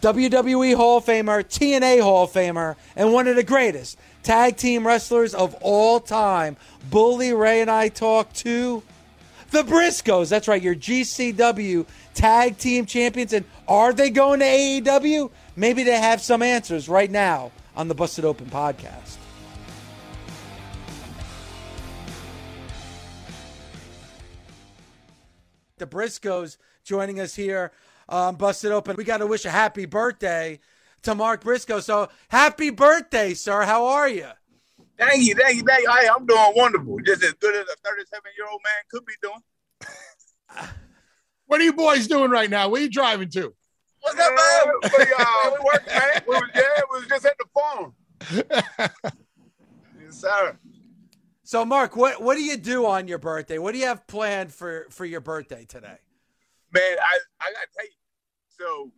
WWE Hall of Famer, TNA Hall of Famer, and one of the greatest tag team wrestlers of all time, Bully Ray and I talk to the Briscoes. That's right, your GCW tag team champions. And are they going to AEW? Maybe they have some answers right now on the Busted Open podcast. The Briscoes joining us here um, Busted Open. We got to wish a happy birthday to Mark Briscoe. So happy birthday, sir. How are you? Thank you, thank you, thank you. Hey, I'm doing wonderful. Just as good as a 37 year old man could be doing. what are you boys doing right now? Where are you driving to? What's up, man? We, uh, we work, man. We was, yeah, we was just at the farm. yes, sir. So, Mark, what what do you do on your birthday? What do you have planned for for your birthday today? Man, I I gotta tell you. So,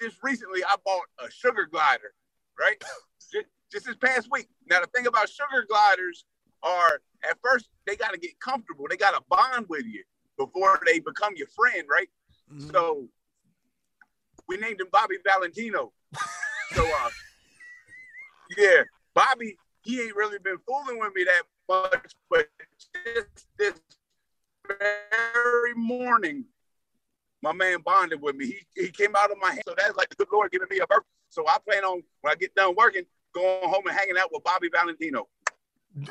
just recently, I bought a sugar glider, right? just, just this past week. Now, the thing about sugar gliders are at first they got to get comfortable. They got to bond with you before they become your friend, right? Mm-hmm. So we named him Bobby Valentino. so uh, yeah, Bobby, he ain't really been fooling with me that much, but just this very morning, my man bonded with me. He, he came out of my hand. So that's like the good Lord giving me a birth. So I plan on when I get done working, going home and hanging out with Bobby Valentino.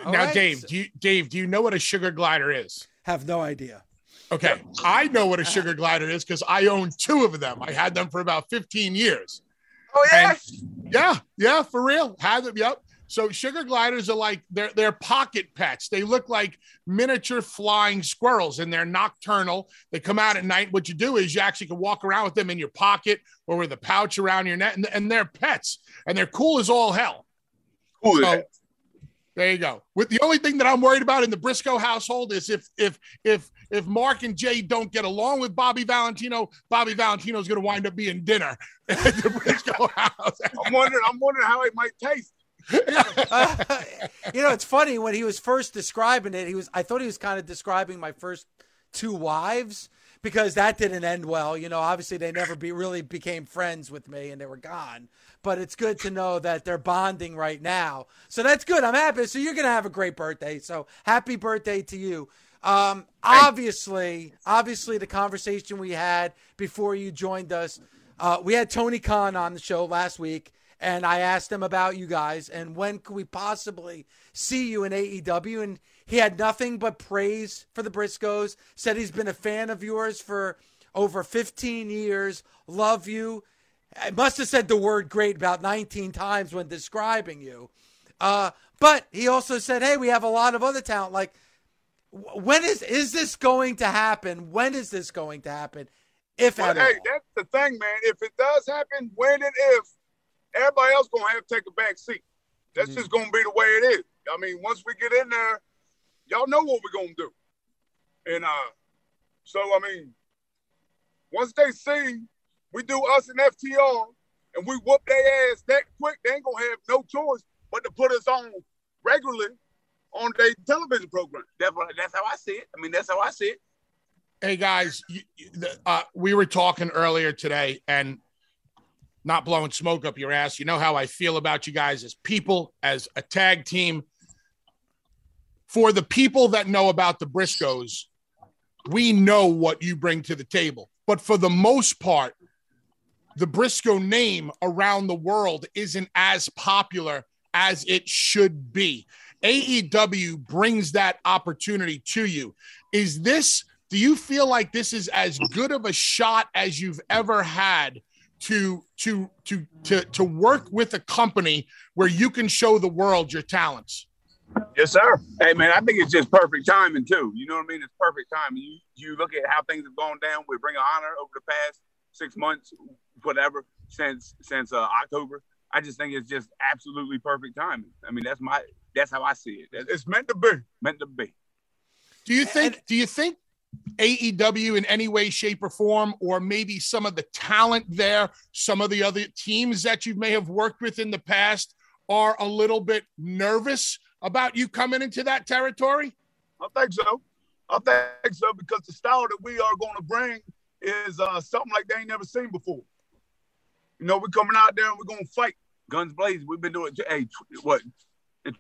All now, right. Dave, do you, Dave, do you know what a sugar glider is? Have no idea. Okay, I know what a sugar glider is because I own two of them. I had them for about 15 years. Oh yeah, and yeah, yeah, for real. Had them. Yep. So sugar gliders are like they're they're pocket pets. They look like miniature flying squirrels, and they're nocturnal. They come out at night. What you do is you actually can walk around with them in your pocket or with a pouch around your neck, and, and they're pets, and they're cool as all hell. Cool. So, there you go. With the only thing that I'm worried about in the Briscoe household is if if if if Mark and Jay don't get along with Bobby Valentino, Bobby Valentino is going to wind up being dinner at the Briscoe house. I'm wondering. I'm wondering how it might taste. Uh, you know, it's funny when he was first describing it. He was. I thought he was kind of describing my first two wives because that didn't end well. You know, obviously they never be really became friends with me and they were gone but it's good to know that they're bonding right now. So that's good. I'm happy. So you're going to have a great birthday. So happy birthday to you. Um, obviously, obviously, the conversation we had before you joined us, uh, we had Tony Khan on the show last week, and I asked him about you guys and when could we possibly see you in AEW, and he had nothing but praise for the Briscoes. Said he's been a fan of yours for over 15 years. Love you. I must have said the word great about 19 times when describing you. Uh, but he also said, hey, we have a lot of other talent. Like, when is is this going to happen? When is this going to happen? If well, hey, all. that's the thing, man. If it does happen, when and if, everybody else gonna have to take a back seat. That's mm-hmm. just gonna be the way it is. I mean, once we get in there, y'all know what we're gonna do. And uh, so I mean, once they see we do us and FTR, and we whoop their ass that quick, they ain't gonna have no choice but to put us on regularly on their television program. That's what, that's how I see it. I mean, that's how I see it. Hey guys, you, uh, we were talking earlier today, and not blowing smoke up your ass. You know how I feel about you guys as people, as a tag team. For the people that know about the Briscoes, we know what you bring to the table. But for the most part, the Briscoe name around the world isn't as popular as it should be. AEW brings that opportunity to you. Is this do you feel like this is as good of a shot as you've ever had to to to to to work with a company where you can show the world your talents? Yes, sir. Hey, man, I think it's just perfect timing too. You know what I mean? It's perfect timing. You you look at how things have gone down with Ring of Honor over the past six months, whatever, since since uh, October. I just think it's just absolutely perfect timing. I mean, that's my that's how I see it. It's meant to be. Meant to be. Do you think? Do you think AEW in any way, shape, or form, or maybe some of the talent there, some of the other teams that you may have worked with in the past are a little bit nervous about you coming into that territory? I think so. I think so because the style that we are going to bring is uh, something like they ain't never seen before. You know, we're coming out there and we're going to fight. Guns blazing. We've been doing hey, what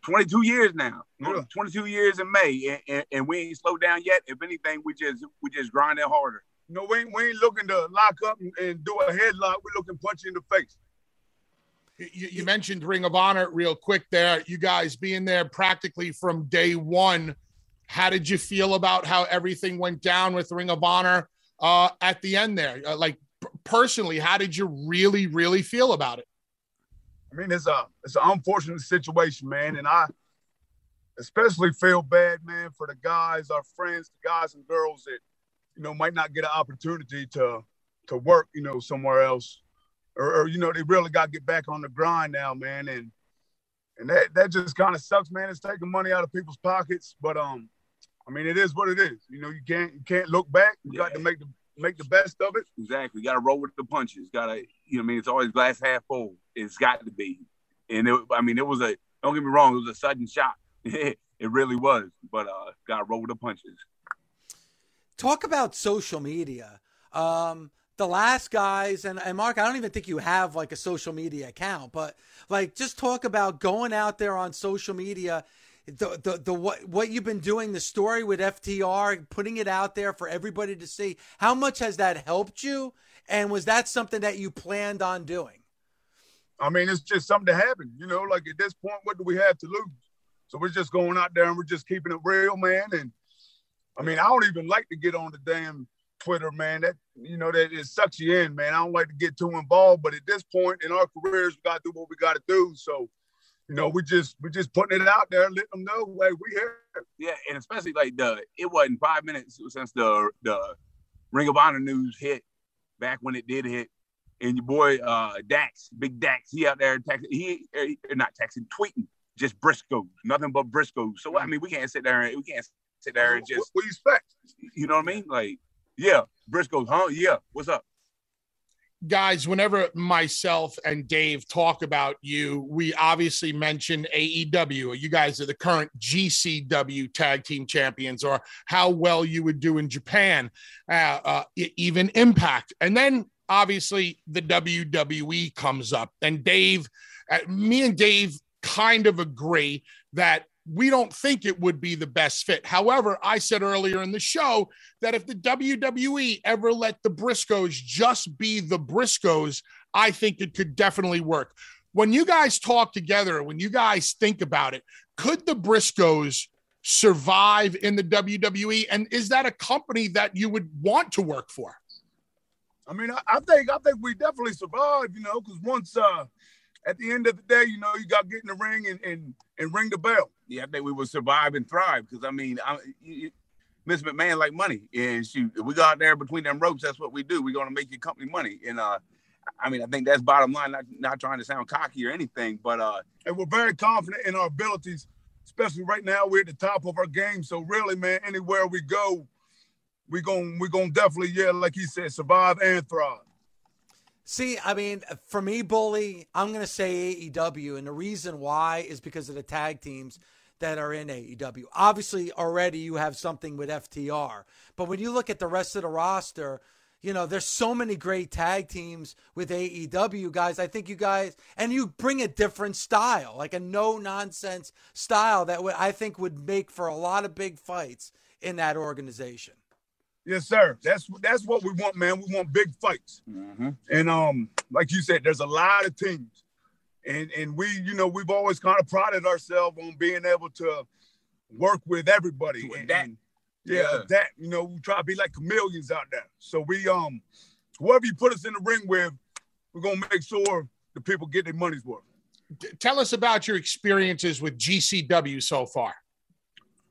22 years now. Yeah. 22 years in May, and, and, and, we ain't slowed down yet. If anything, we just we just grinding harder. You know, we ain't, we ain't looking to lock up and, and do a headlock. We're looking punch in the face. You, you, mentioned Ring of Honor real quick there. You guys being there practically from day one. How did you feel about how everything went down with Ring of Honor uh, at the end there? Uh, like personally, how did you really, really feel about it? I mean, it's a it's an unfortunate situation, man, and I especially feel bad, man, for the guys, our friends, the guys and girls that you know might not get an opportunity to to work, you know, somewhere else, or, or you know, they really got to get back on the grind now, man, and and that that just kind of sucks, man. It's taking money out of people's pockets, but um, I mean, it is what it is. You know, you can't you can't look back. You yeah. got to make the make the best of it. Exactly. You got to roll with the punches. Got to, you know, I mean, it's always glass half full. It's got to be. And it, I mean, it was a. Don't get me wrong. It was a sudden shot. it really was. But uh, got to roll with the punches. Talk about social media. Um, the last guys and, and Mark, I don't even think you have like a social media account, but like just talk about going out there on social media the, the the what what you've been doing the story with FTR putting it out there for everybody to see how much has that helped you and was that something that you planned on doing I mean it's just something that happened you know like at this point what do we have to lose? So we're just going out there and we're just keeping it real man and I mean I don't even like to get on the damn Twitter man. That you know that it sucks you in man. I don't like to get too involved but at this point in our careers we got to do what we got to do. So you know, we just we just putting it out there, letting them know, hey, we here. Yeah, and especially like the it wasn't five minutes since the the Ring of Honor news hit, back when it did hit, and your boy uh Dax, Big Dax, he out there texting, he, he not texting, tweeting, just Briscoe, nothing but Briscoe. So I mean, we can't sit there and we can't sit there and just. What, what do you expect? You know what I mean? Like, yeah, Briscoe, huh? Yeah, what's up? guys, whenever myself and Dave talk about you, we obviously mention AEW. You guys are the current GCW tag team champions, or how well you would do in Japan, uh, uh, even Impact. And then obviously the WWE comes up. And Dave, uh, me and Dave kind of agree that we don't think it would be the best fit. However, I said earlier in the show that if the WWE ever let the Briscoes just be the Briscoes, I think it could definitely work. When you guys talk together, when you guys think about it, could the Briscoes survive in the WWE? And is that a company that you would want to work for? I mean, I, I think I think we definitely survive, you know, because once uh at the end of the day, you know, you got to get in the ring and, and, and ring the bell. Yeah, I think we would survive and thrive because I mean, I, you, Miss McMahon like money, and she we go out there between them ropes. That's what we do. We're gonna make your company money, and uh, I mean, I think that's bottom line. Not not trying to sound cocky or anything, but uh, and we're very confident in our abilities, especially right now. We're at the top of our game, so really, man, anywhere we go, we going we gonna definitely, yeah, like he said, survive and thrive. See, I mean, for me, Bully, I'm going to say AEW. And the reason why is because of the tag teams. that are in AEW. Obviously, already you have something with FTR, but when you look at the rest of the roster, you know, there's so many great tag teams with AEW guys. I think you guys, and you bring a different style, like a no nonsense style that I think would make for a lot of big fights in that organization. Yes, sir. That's that's what we want, man. We want big fights. Mm-hmm. And um, like you said, there's a lot of teams, and and we, you know, we've always kind of prided ourselves on being able to work with everybody. To and- adapt. and, yeah, Yeah. that you know, we try to be like chameleons out there. So we um, whoever you put us in the ring with, we're gonna make sure the people get their money's worth. Tell us about your experiences with GCW so far.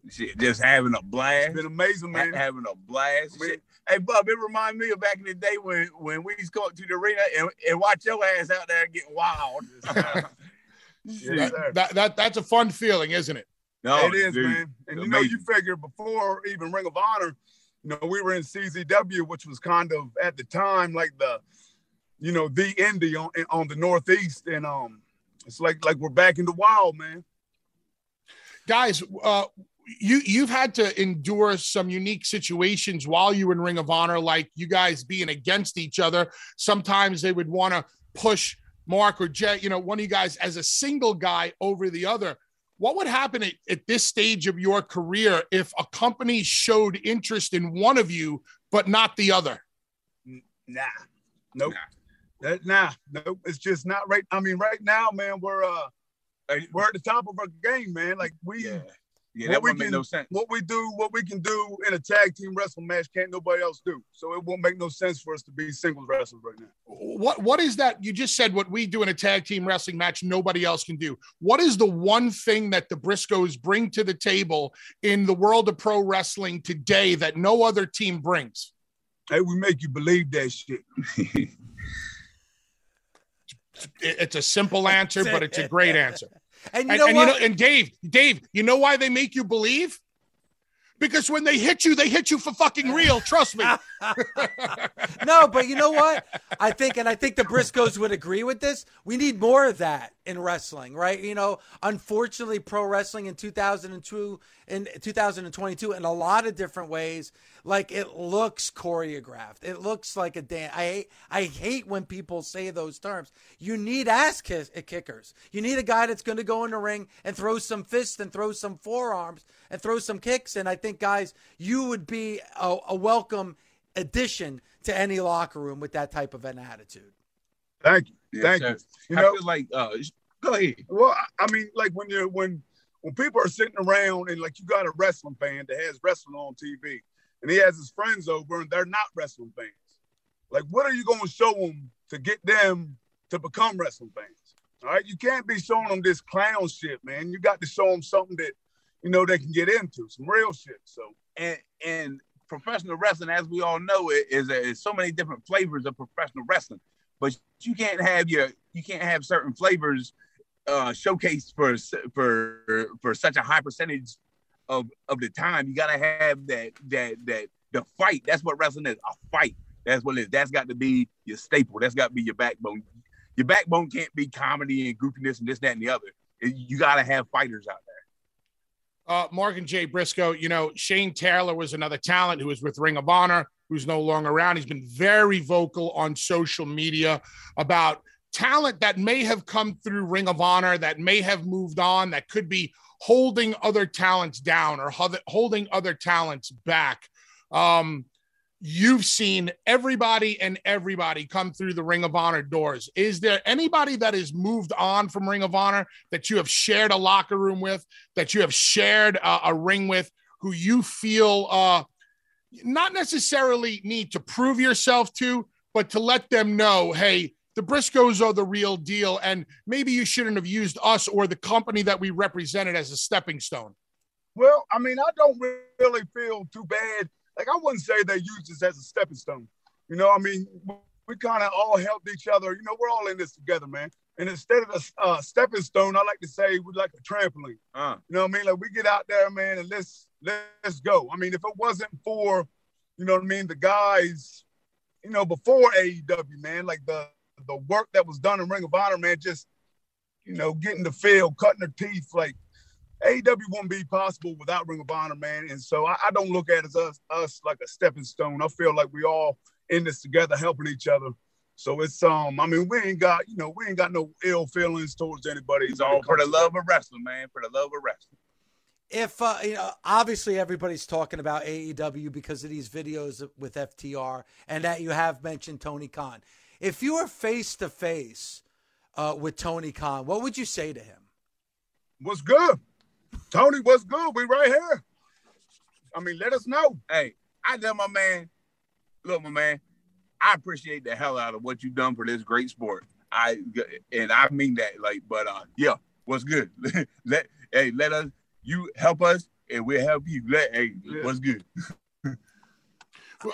Shit, just having a blast. It's been amazing, ha- man. having a blast. I mean- Shit. Hey, Bub, it reminds me of back in the day when when we used to go up to the arena and, and watch your ass out there getting wild. Yes, sir. That, that that's a fun feeling, isn't it? no, it is, dude. man. And you know, you figure before even Ring of Honor, you know, we were in CZW, which was kind of at the time like the, you know, the indie on on the Northeast, and um, it's like like we're back in the wild, man. Guys, uh, you you've had to endure some unique situations while you were in Ring of Honor, like you guys being against each other. Sometimes they would want to push Mark or Jay, you know, one of you guys as a single guy over the other. What would happen at, at this stage of your career if a company showed interest in one of you but not the other? Nah, nope. That, nah, nope. It's just not right. I mean, right now, man, we're uh, we're at the top of our game, man. Like we. yeah, yeah, What that we wouldn't make no sense. What we do, what we can do in a tag team wrestling match, can't nobody else do. So it won't make no sense for us to be singles wrestlers right now. what what is that you just said what we do in a tag team wrestling match nobody else can do what is the one thing that the briscoes bring to the table in the world of pro wrestling today that no other team brings Hey, we make you believe that shit. It's a simple answer but it's a great answer And you and, know and what? you know and dave dave you know why they make you believe because when they hit you they hit you for fucking real trust me no, but you know what? I think, and I think the Briscoes would agree with this. We need more of that in wrestling, right? You know, unfortunately, pro wrestling in 2002 in 2022 in a lot of different ways, like it looks choreographed. It looks like a dance. I hate, I hate when people say those terms. You need ass kiss- eh, kickers. You need a guy that's going to go in the ring and throw some fists and throw some forearms and throw some kicks. And I think, guys, you would be a, a welcome addition to any locker room with that type of an attitude. Thank you. Thank sir. you. You I know, feel like uh, go ahead. well, I- mean, like when you're when when people are sitting around and like you got a wrestling fan that has wrestling on TV and he has his friends over and they're not wrestling fans. Like, what are you going to show them to get them to become wrestling fans? All right, you can't be showing them this clown shit, man. You got to show them something that you know they can get into, some real shit. So and and professional wrestling, as we all know, it is is so many different flavors of professional wrestling. But you can't have your you can't have certain flavors uh, showcased for for for such a high percentage of of the time. You gotta have that that that the fight. That's what wrestling is. A fight. That's what it is. That's got to be your staple. That's got to be your backbone. Your backbone can't be comedy and goofiness and this, that, and the other. You got to have fighters out there. uh, Mark and Jay Briscoe, you know, Shane Taylor was another talent who was with Ring of Honor, who's no longer around. He's been very vocal on social media about talent that may have come through Ring of Honor, that may have moved on, that could be holding other talents down or holding other talents back. Um, you've seen everybody and everybody come through the Ring of Honor doors. Is there anybody that has moved on from Ring of Honor that you have shared a locker room with, that you have shared a, a ring with, who you feel uh, not necessarily need to prove yourself to, but to let them know, hey, the Briscoes are the real deal, and maybe you shouldn't have used us or the company that we represented as a stepping stone. Well, I mean, I don't really feel too bad. Like, I wouldn't say they used us as a stepping stone. You know, I mean, we kind of all helped each other. You know, we're all in this together, man. And instead of a uh, stepping stone, I like to say we're like a trampoline. Uh, You know what I mean? Like, we get out there, man, and let's let's go. I mean, if it wasn't for, you know what I mean, the guys, you know, before AEW, man, like the the work that was done in Ring of Honor, man, just you know, getting the field, cutting their teeth, like AEW wouldn't be possible without Ring of Honor, man. And so I, I don't look at it as us, us like a stepping stone. I feel like we all in this together, helping each other. So it's um, I mean, we ain't got you know, we ain't got no ill feelings towards anybody. It's all for the love of wrestling, man. For the love of wrestling. If uh, you know, obviously everybody's talking about AEW because of these videos with FTR, and that you have mentioned Tony Khan. If you were face to face with Tony Khan, what would you say to him? What's good, Tony? What's good? We right here. I mean, let us know. Hey, I tell my man, look, my man, I appreciate the hell out of what you've done for this great sport. I and I mean that, like, but uh, yeah, what's good? let hey, let us you help us, and we'll help you. Let hey, what's good?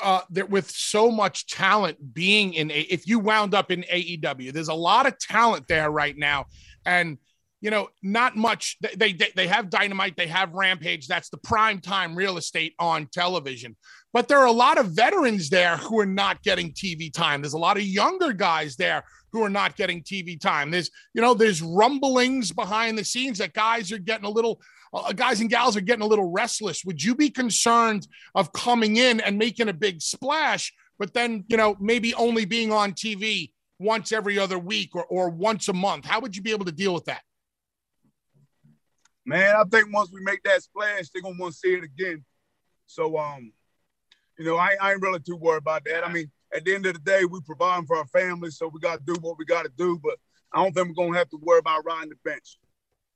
uh, that with so much talent being in a, if you wound up in AEW, there's a lot of talent there right now, and you know, not much. They, they they have Dynamite, they have Rampage. That's the prime time real estate on television. But there are a lot of veterans there who are not getting TV time. There's a lot of younger guys there who are not getting TV time. There's you know, there's rumblings behind the scenes that guys are getting a little uh, guys and gals are getting a little restless. Would you be concerned of coming in and making a big splash, but then, you know, maybe only being on TV once every other week or, or once a month? How would you be able to deal with that? Man, I think once we make that splash, they're gonna want to see it again. So, um, you know, I, I ain't really too worried about that. I mean, at the end of the day, we providing for our family, so we got to do what we got to do. But I don't think we're gonna have to worry about riding the bench.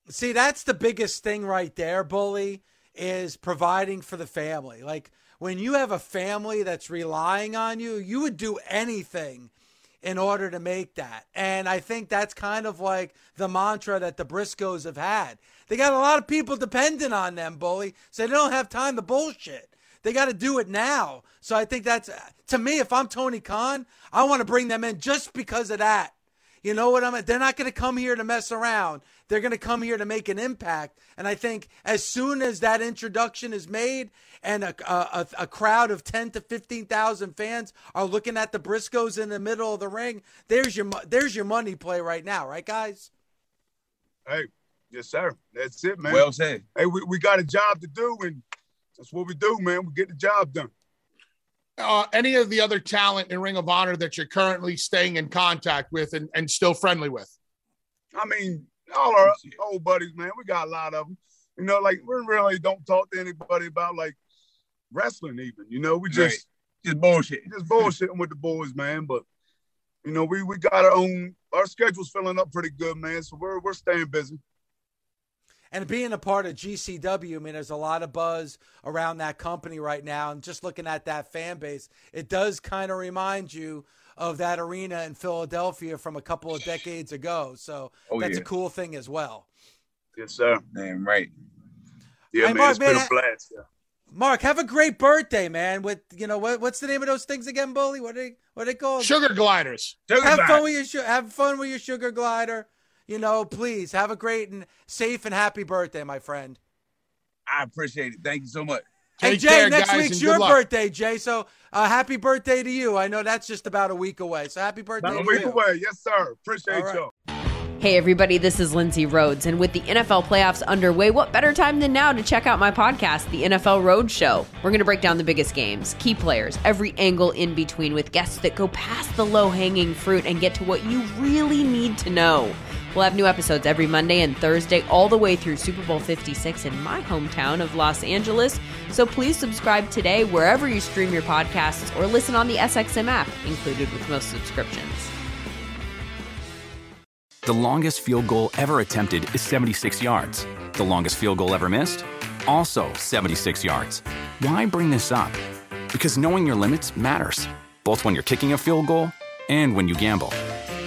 See, that's the biggest thing right there, bully, is providing for the family. Like when you have a family that's relying on you, you would do anything in order to make that. And I think that's kind of like the mantra that the Briscoes have had. They got a lot of people dependent on them, bully, so they don't have time to bullshit. They got to do it now. So I think that's to me. If I'm Tony Khan, I want to bring them in just because of that. You know what I'm? They're not going to come here to mess around. They're going to come here to make an impact. And I think as soon as that introduction is made and a, a, a crowd of 10 to 15,000 fans are looking at the Briscoes in the middle of the ring, there's your there's your money play right now, right, guys? Hey, yes, sir. That's it, man. Well said. Hey, we, we got a job to do, and that's what we do, man. We get the job done. Uh, any of the other talent in Ring of Honor that you're currently staying in contact with and, and still friendly with? I mean, all our old buddies, man. We got a lot of them. You know, like we really don't talk to anybody about like wrestling, even. You know, we just right. just bullshit, just bullshitting with the boys, man. But you know, we we got our own. Our schedule's filling up pretty good, man. So we're we're staying busy. And being a part of GCW, I mean, there's a lot of buzz around that company right now. And just looking at that fan base, it does kind of remind you of that arena in Philadelphia from a couple of decades ago. So oh, that's yeah. a cool thing as well. Yes, sir. Damn right. Yeah, hey, man, Mark, it's man, been a blast. Yeah. Mark, have a great birthday, man. With you know what, what's the name of those things again, Bully? What are they what are they called? Sugar gliders. Sugar have gliders. fun with your have fun with your sugar glider you know, please have a great and safe and happy birthday, my friend. I appreciate it. Thank you so much. Take hey Jay, care, next guys, week's your birthday, Jay. So uh, happy birthday to you. I know that's just about a week away. So happy birthday. About a week you. away, yes, sir. Appreciate right. you. Hey, everybody, this is Lindsay Rhodes. And with the NFL playoffs underway, what better time than now to check out my podcast, The NFL Road Show? We're going to break down the biggest games, key players, every angle in between with guests that go past the low hanging fruit and get to what you really need to know. We'll have new episodes every Monday and Thursday, all the way through Super Bowl 56 in my hometown of Los Angeles. So please subscribe today wherever you stream your podcasts or listen on the SXM app, included with most subscriptions. The longest field goal ever attempted is 76 yards. The longest field goal ever missed? Also 76 yards. Why bring this up? Because knowing your limits matters, both when you're kicking a field goal and when you gamble.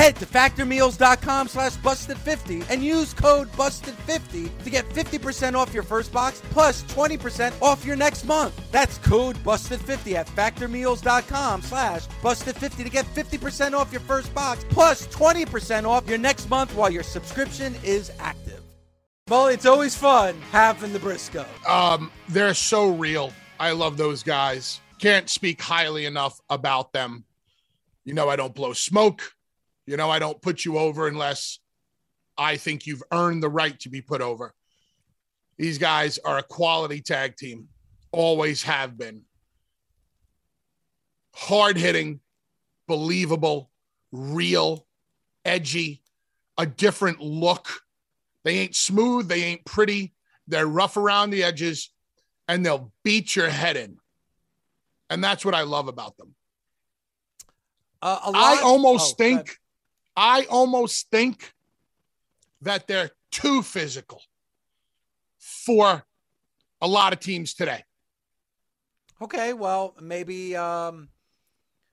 Head to factormeals.com slash busted50 and use code busted50 to get 50% off your first box plus 20% off your next month. That's code busted50 at factormeals.com slash busted50 to get 50% off your first box plus 20% off your next month while your subscription is active. Well, it's always fun having the Briscoe. Um, they're so real. I love those guys. Can't speak highly enough about them. You know, I don't blow smoke. You know, I don't put you over unless I think you've earned the right to be put over. These guys are a quality tag team, always have been. Hard hitting, believable, real, edgy, a different look. They ain't smooth, they ain't pretty, they're rough around the edges, and they'll beat your head in. And that's what I love about them. Uh, I almost oh, think, I almost think that they're too physical for a lot of teams today. Okay, well, maybe um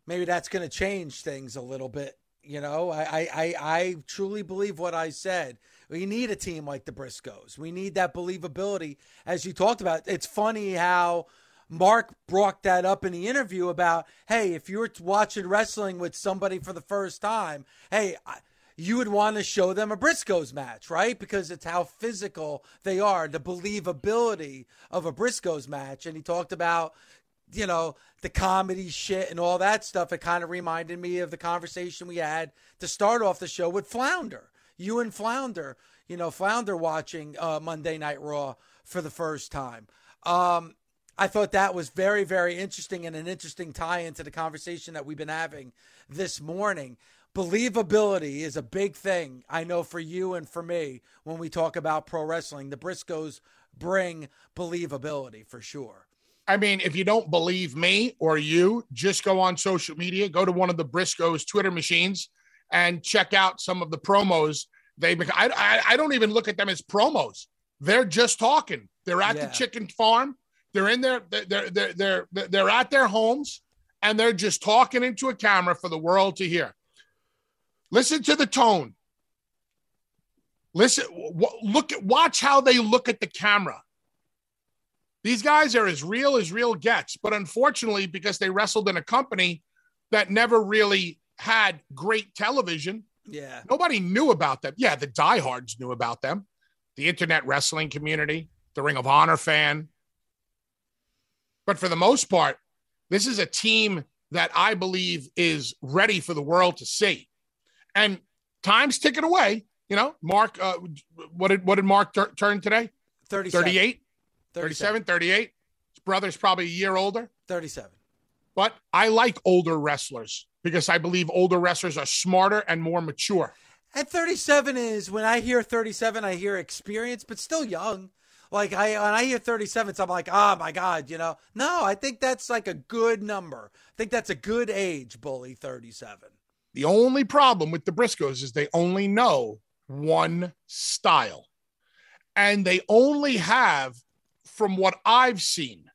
maybe that's going to change things a little bit. You know, I, I, I, I truly believe what I said. We need a team like the Briscoes. We need that believability, as you talked about. It's funny how Mark brought that up in the interview about, hey, if you were watching wrestling with somebody for the first time, hey, I, you would want to show them a Briscoes match, right? Because it's how physical they are, the believability of a Briscoes match. And he talked about, you know, the comedy shit and all that stuff. It kind of reminded me of the conversation we had to start off the show with Flounder. You and Flounder, you know, Flounder watching uh, Monday Night Raw for the first time. Um, I thought that was very, very interesting and an interesting tie into the conversation that we've been having this morning. Believability is a big thing, I know, for you and for me when we talk about pro wrestling. The Briscoes bring believability for sure. I mean, if you don't believe me or you, just go on social media, go to one of the Briscoes Twitter machines and check out some of the promos. They, I, I, I don't even look at them as promos. They're just talking. They're at Yeah. the chicken farm. They're in their, they're, they're, they're, they're, at their homes and they're just talking into a camera for the world to hear. Listen to the tone. Listen, look at, watch how they look at the camera. These guys are as real as real gets, but unfortunately, because they wrestled in a company that never really had great television, Yeah. nobody knew about them. Yeah, the diehards knew about them, the internet wrestling community, the Ring of Honor fan. But for the most part, this is a team that I believe is ready for the world to see. And time's ticking away. You know, Mark, uh, what did what did Mark tur- turn today? 37. 38, 37, 38. His brother's probably a year older. 37. But I like older wrestlers because I believe older wrestlers are smarter and more mature. And 37 is when I hear 37, I hear experience, but still young. Like I when I hear 37, I'm like, oh my god, you know. No, I think that's like a good number. I think that's a good age, bully 37. The only problem with the Briscoes is they only know one style. And they only have, from what I've seen,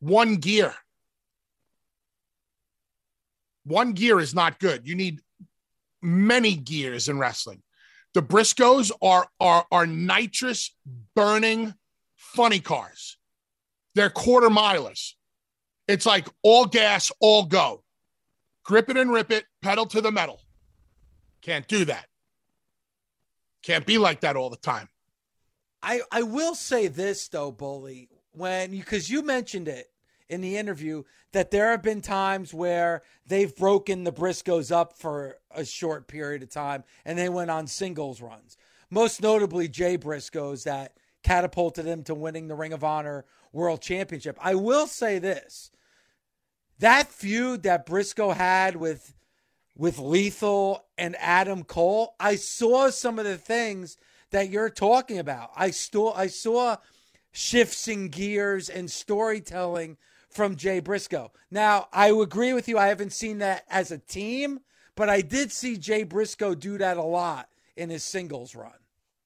one gear. One gear is not good. You need many gears in wrestling. The Briscoes are are are nitrous burning funny cars. They're quarter milers. It's like all gas, all go. Grip it and rip it, pedal to the metal. Can't do that. Can't be like that all the time. I I will say this though, bully, when you because you mentioned it in the interview that there have been times where they've broken the Briscoes up for a short period of time and they went on singles runs. Most notably, Jay Briscoes that catapulted him to winning the Ring of Honor World Championship. I will say this that feud that Briscoe had with with Lethal and Adam Cole, I saw some of the things that you're talking about. I saw I saw shifts in gears and storytelling from Jay Briscoe. Now, I agree with you. I haven't seen that as a team, but I did see Jay Briscoe do that a lot in his singles run.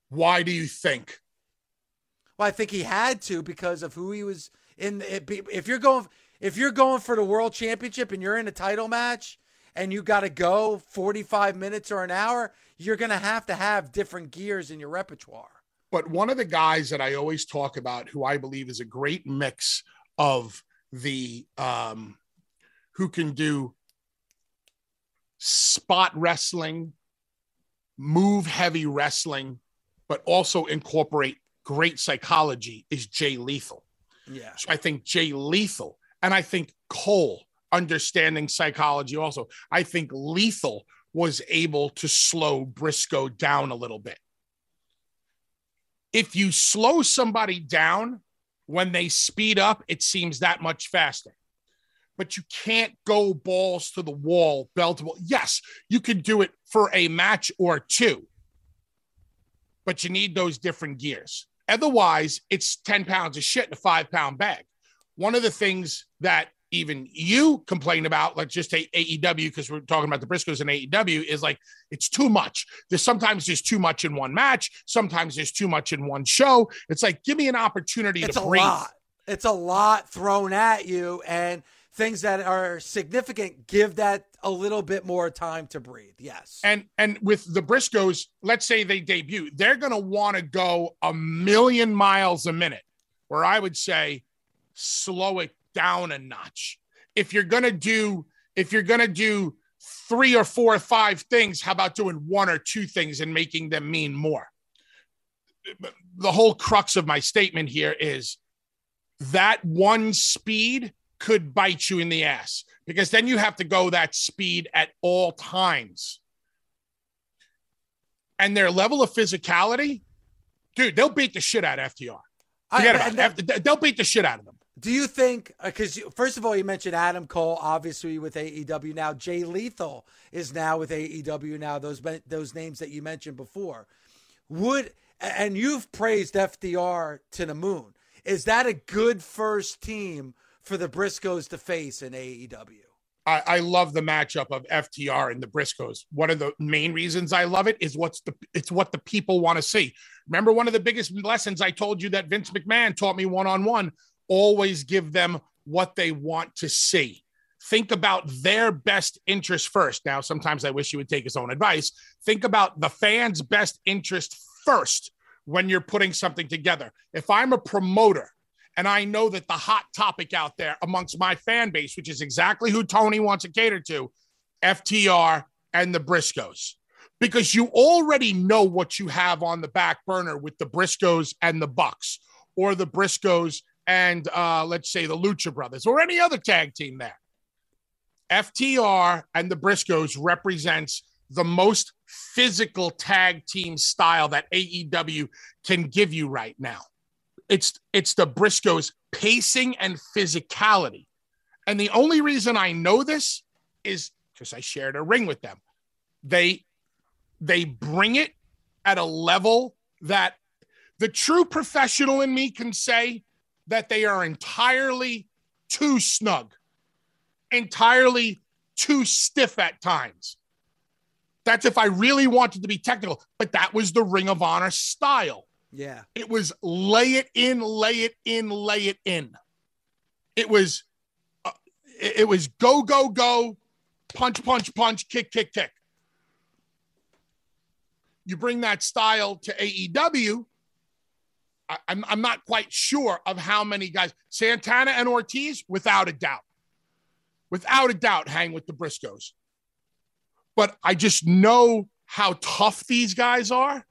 Why do you think? Well, I think he had to because of who he was in. If you're going, if you're going for the world championship and you're in a title match and you got to go 45 minutes or an hour, you're going to have to have different gears in your repertoire. But one of the guys that I always talk about, who I believe is a great mix of the um, who can do spot wrestling, move heavy wrestling, but also incorporate great psychology is Jay Lethal. Yeah. So I think Jay Lethal and I think Cole understanding psychology also. I think Lethal was able to slow Briscoe down a little bit. If you slow somebody down, when they speed up, it seems that much faster. But you can't go balls to the wall, bell to wall. Yes, you can do it for a match or two, but you need those different gears. Otherwise, it's 10 pounds of shit in a five pound bag. One of the things that even you complain about, like just AEW, because we're talking about the Briscoes and AEW, is like it's too much. There's sometimes there's too much in one match, sometimes there's too much in one show. It's like give me an opportunity it's to a breathe. Lot. It's a lot thrown at you, and things that are significant give that a little bit more time to breathe. Yes. And and with the Briscoes, let's say they debut, they're going to want to go a million miles a minute. Where I would say slow it down a notch. If you're going to do, if you're to do three or four or five things, how about doing one or two things and making them mean more? The whole crux of my statement here is that one speed could bite you in the ass because then you have to go that speed at all times. And their level of physicality, dude, they'll beat the shit out of FTR. Forget I, about it. They'll beat the shit out of them. Do you think, because uh, first of all, you mentioned Adam Cole, obviously with AEW now. Jay Lethal is now with AEW now. Those those names that you mentioned before, would and you've praised FTR to the moon. Is that a good first team for the Briscoes to face in AEW? I, I, love the matchup of FTR and the Briscoes. One of the main reasons I love it is what's the it's what the people want to see. Remember, one of the biggest lessons I told you that Vince McMahon taught me one on one always give them what they want to see. Think about their best interest first. Now, sometimes I wish he would take his own advice. Think about the fans' best interest first when you're putting something together. If I'm a promoter and I know that the hot topic out there amongst my fan base, which is exactly who Tony wants to cater to, FTR and the Briscoes, because you already know what you have on the back burner with the Briscoes and the Bucks, or the Briscoes and uh, let's say the Lucha Brothers or any other tag team there. FTR and the Briscoes represents the most physical tag team style that AEW can give you right now. It's it's the Briscoes pacing and physicality. And the only reason I know this is because I shared a ring with them. They they bring it at a level that the true professional in me can say that they are entirely too snug, entirely too stiff at times. That's if I really wanted to be technical, but that was the Ring of Honor style. Yeah. It was lay it in, lay it in, lay it in. It was uh, it it was go go go, punch punch punch, kick kick kick. You bring that style to AEW. I, I'm I'm not quite sure of how many guys Santana and Ortiz, without a doubt, without a doubt, hang with the Briscoes. But I just know how tough these guys are.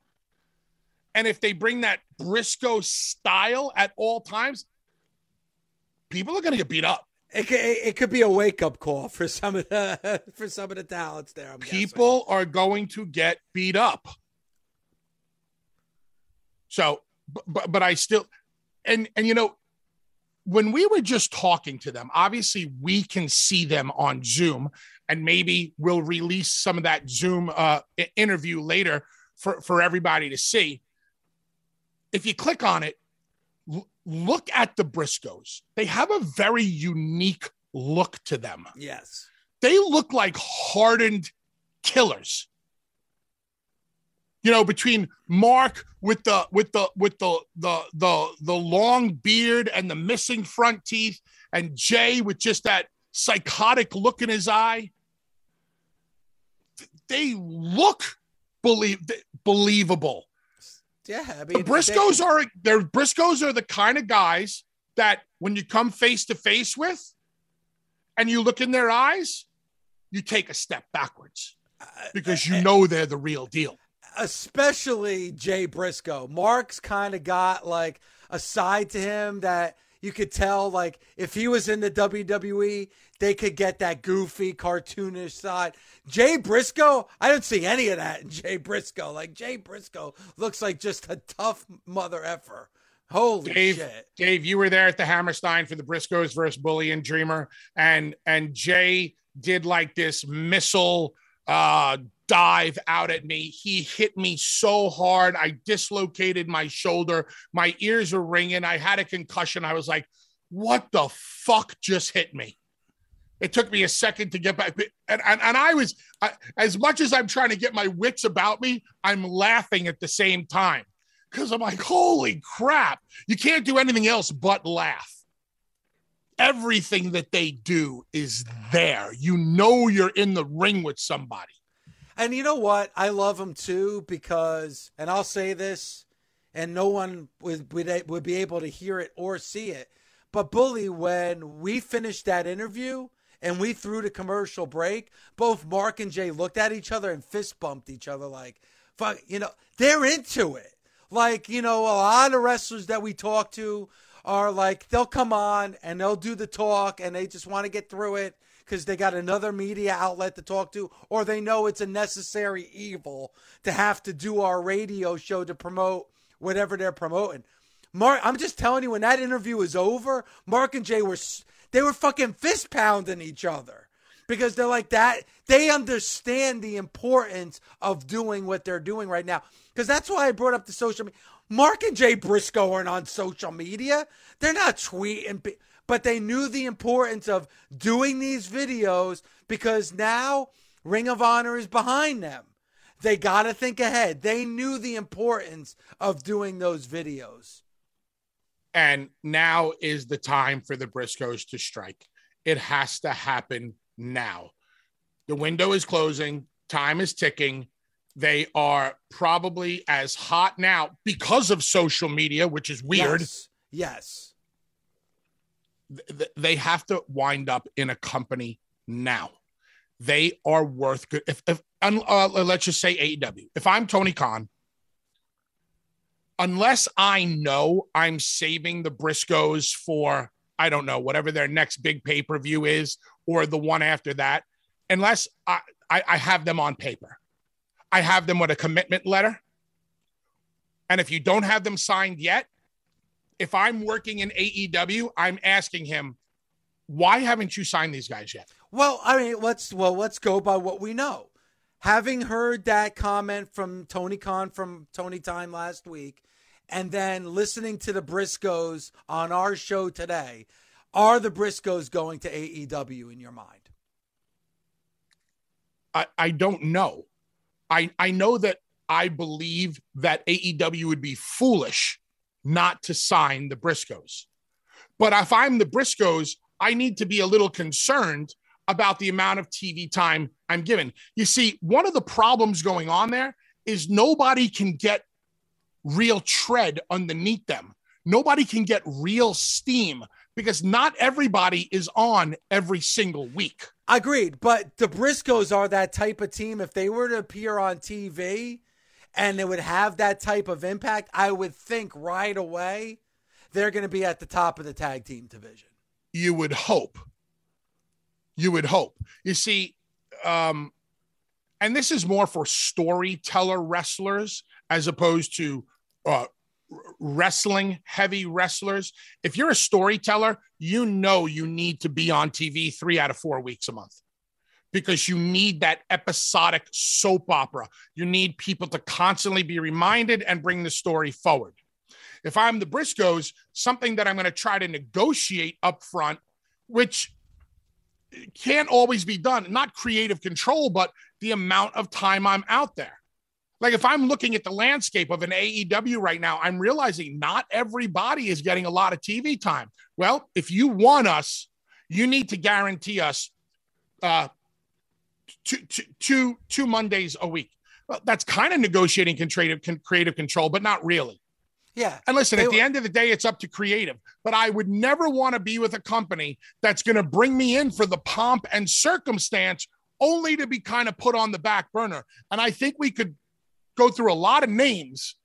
And if they bring that Briscoe style at all times, people are going to get beat up. It could, it could be a wake up call for some of the for some of the talents there. I'm guessing. People are going to get beat up. So, but, but I still, and and you know, when we were just talking to them, obviously we can see them on Zoom, and maybe we'll release some of that Zoom uh, interview later for for everybody to see. If you click on it, l- look at the Briscoes. They have a very unique look to them. Yes. They look like hardened killers. You know, between Mark with the with the with the the the the long beard and the missing front teeth, and Jay with just that psychotic look in his eye, they look believe believable. Yeah. I mean, The Briscoes are they're Briscoes are the kind of guys that when you come face to face with and you look in their eyes, you take a step backwards because you know they're the real deal. Especially Jay Briscoe. Mark's kind of got like a side to him that you could tell like if he was in the WWE, they could get that goofy cartoonish side. Jay Briscoe, I don't see any of that in Jay Briscoe. Like Jay Briscoe looks like just a tough mother effer. Holy Dave, shit. Dave, you were there at the Hammerstein for the Briscoes versus Bully and Dreamer, and and Jay did like this missile uh dive out at me. He hit me so hard, I dislocated my shoulder. My ears were ringing. I had a concussion. I was like, "What the fuck just hit me?" It took me a second to get back, and and, and I was I, as much as I'm trying to get my wits about me, I'm laughing at the same time because I'm like, holy crap, you can't do anything else but laugh. Everything that they do is there. You know you're in the ring with somebody. And you know what? I love him too because, and I'll say this, and no one would, would, would be able to hear it or see it. But Bully, when we finished that interview and we threw the commercial break, both Mark and Jay looked at each other and fist bumped each other like, fuck, you know, they're into it. Like, you know, a lot of wrestlers that we talk to are like, they'll come on and they'll do the talk and they just want to get through it because they got another media outlet to talk to, or they know it's a necessary evil to have to do our radio show to promote whatever they're promoting. Mark, I'm just telling you, when that interview was over, Mark and Jay were they were fucking fist pounding each other because they're like that. They understand the importance of doing what they're doing right now. Because that's why I brought up the social media. Mark and Jay Briscoe aren't on social media. They're not tweeting, but they knew the importance of doing these videos because now Ring of Honor is behind them. They got to think ahead. They knew the importance of doing those videos. And now is the time for the Briscoes to strike. It has to happen now. The window is closing, time is ticking. They are probably as hot now because of social media, which is weird. Yes. yes. Th- they have to wind up in a company now. They are worth good. If, if uh, let's just say AEW. If I'm Tony Khan, unless I know I'm saving the Briscoes for I don't know whatever their next big pay per view is or the one after that, unless I, I I have them on paper, I have them with a commitment letter. And if you don't have them signed yet, if I'm working in AEW, I'm asking him, why haven't you signed these guys yet? Well, I mean, let's well, let's go by what we know. having heard that comment from Tony Khan from Tony Time last week, and then listening to the Briscoes on our show today, are the Briscoes going to AEW in your mind? I, I don't know. I I know that I believe that AEW would be foolish not to sign the Briscoes. But if I'm the Briscoes, I need to be a little concerned about the amount of TV time I'm given. You see, one of the problems going on there is nobody can get real tread underneath them. Nobody can get real steam because not everybody is on every single week. Agreed. But the Briscoes are that type of team. If they were to appear on TV and it would have that type of impact, I would think right away they're going to be at the top of the tag team division. You would hope. You would hope. You see, um, and this is more for storyteller wrestlers as opposed to uh, wrestling heavy wrestlers. If you're a storyteller, you know you need to be on TV three out of four weeks a month because you need that episodic soap opera. You need people to constantly be reminded and bring the story forward. If I'm the Briscoes, something that I'm going to try to negotiate up front, which can't always be done, not creative control, but the amount of time I'm out there. Like if I'm looking at the landscape of an AEW right now, I'm realizing not everybody is getting a lot of TV time. Well, if you want us, you need to guarantee us uh, two, two, two, Mondays a week. Well, that's kind of negotiating creative, creative control, but not really. Yeah. And listen, at the end of the day, it's up to creative. But I would never want to be with a company that's going to bring me in for the pomp and circumstance only to be kind of put on the back burner. And I think we could go through a lot of names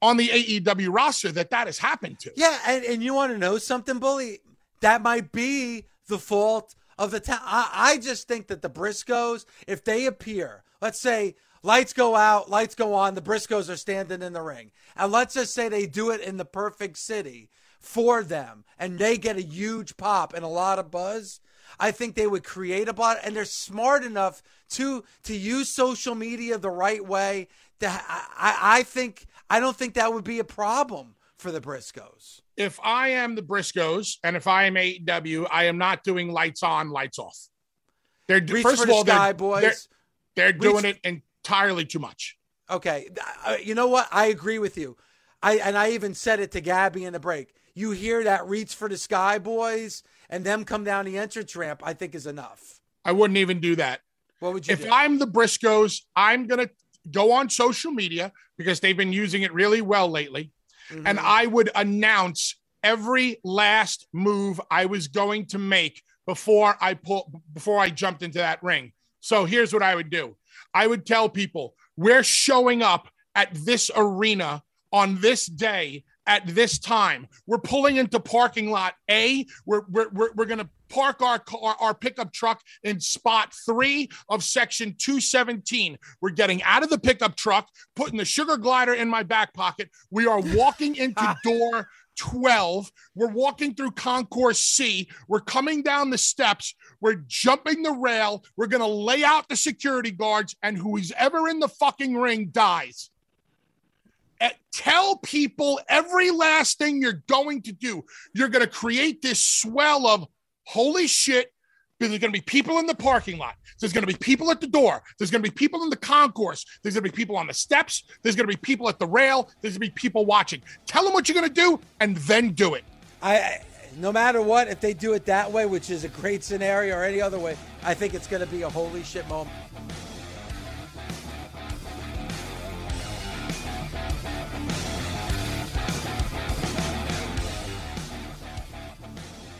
on the AEW roster that that has happened to. Yeah, and, and you want to know something, Bully? That might be the fault of the town. I, I just think that the Briscoes, if they appear, let's say lights go out, lights go on, the Briscoes are standing in the ring. And let's just say they do it in the perfect city for them and they get a huge pop and a lot of buzz. I think they would create a bot, and they're smart enough to to use social media the right way. That I, I think I don't think that would be a problem for the Briscoes. If I am the Briscoes and if I am AEW, I am not doing lights on, lights off. They're Reach first of all, Sky they're, Boys. They're, they're doing it entirely too much. Okay, uh, you know what? I agree with you. I and I even said it to Gabby in the break. You hear that reach for the sky boys and them come down the entrance ramp, I think is enough. I wouldn't even do that. What would you if do? I'm the Briscoes, I'm going to go on social media because they've been using it really well lately. Mm-hmm. And I would announce every last move I was going to make before I pull before I jumped into that ring. So here's what I would do. I would tell people, we're showing up at this arena on this day at this time. We're pulling into parking lot A. We're we're we're, we're going to park our car, our pickup truck in spot three of section 217. We're getting out of the pickup truck, putting the sugar glider in my back pocket. We are walking into door 12. We're walking through concourse C. We're coming down the steps. We're jumping the rail. We're going to lay out the security guards, and who's ever in the fucking ring dies. Tell people every last thing you're going to do. You're going to create this swell of holy shit. There's going to be people in the parking lot. There's going to be people at the door. There's going to be people in the concourse. There's going to be people on the steps. There's going to be people at the rail. There's going to be people watching. Tell them what you're going to do and then do it. I no matter what, if they do it that way, which is a great scenario, or any other way, I think it's going to be a holy shit moment.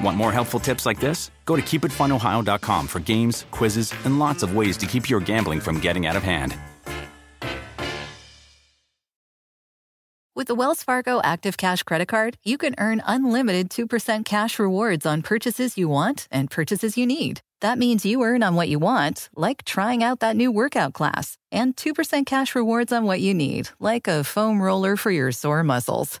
Want more helpful tips like this? Go to keepitfunohio.com for games, quizzes, and lots of ways to keep your gambling from getting out of hand. With the Wells Fargo Active Cash Credit Card, you can earn unlimited 2% cash rewards on purchases you want and purchases you need. That means you earn on what you want, like trying out that new workout class, and 2% cash rewards on what you need, like a foam roller for your sore muscles.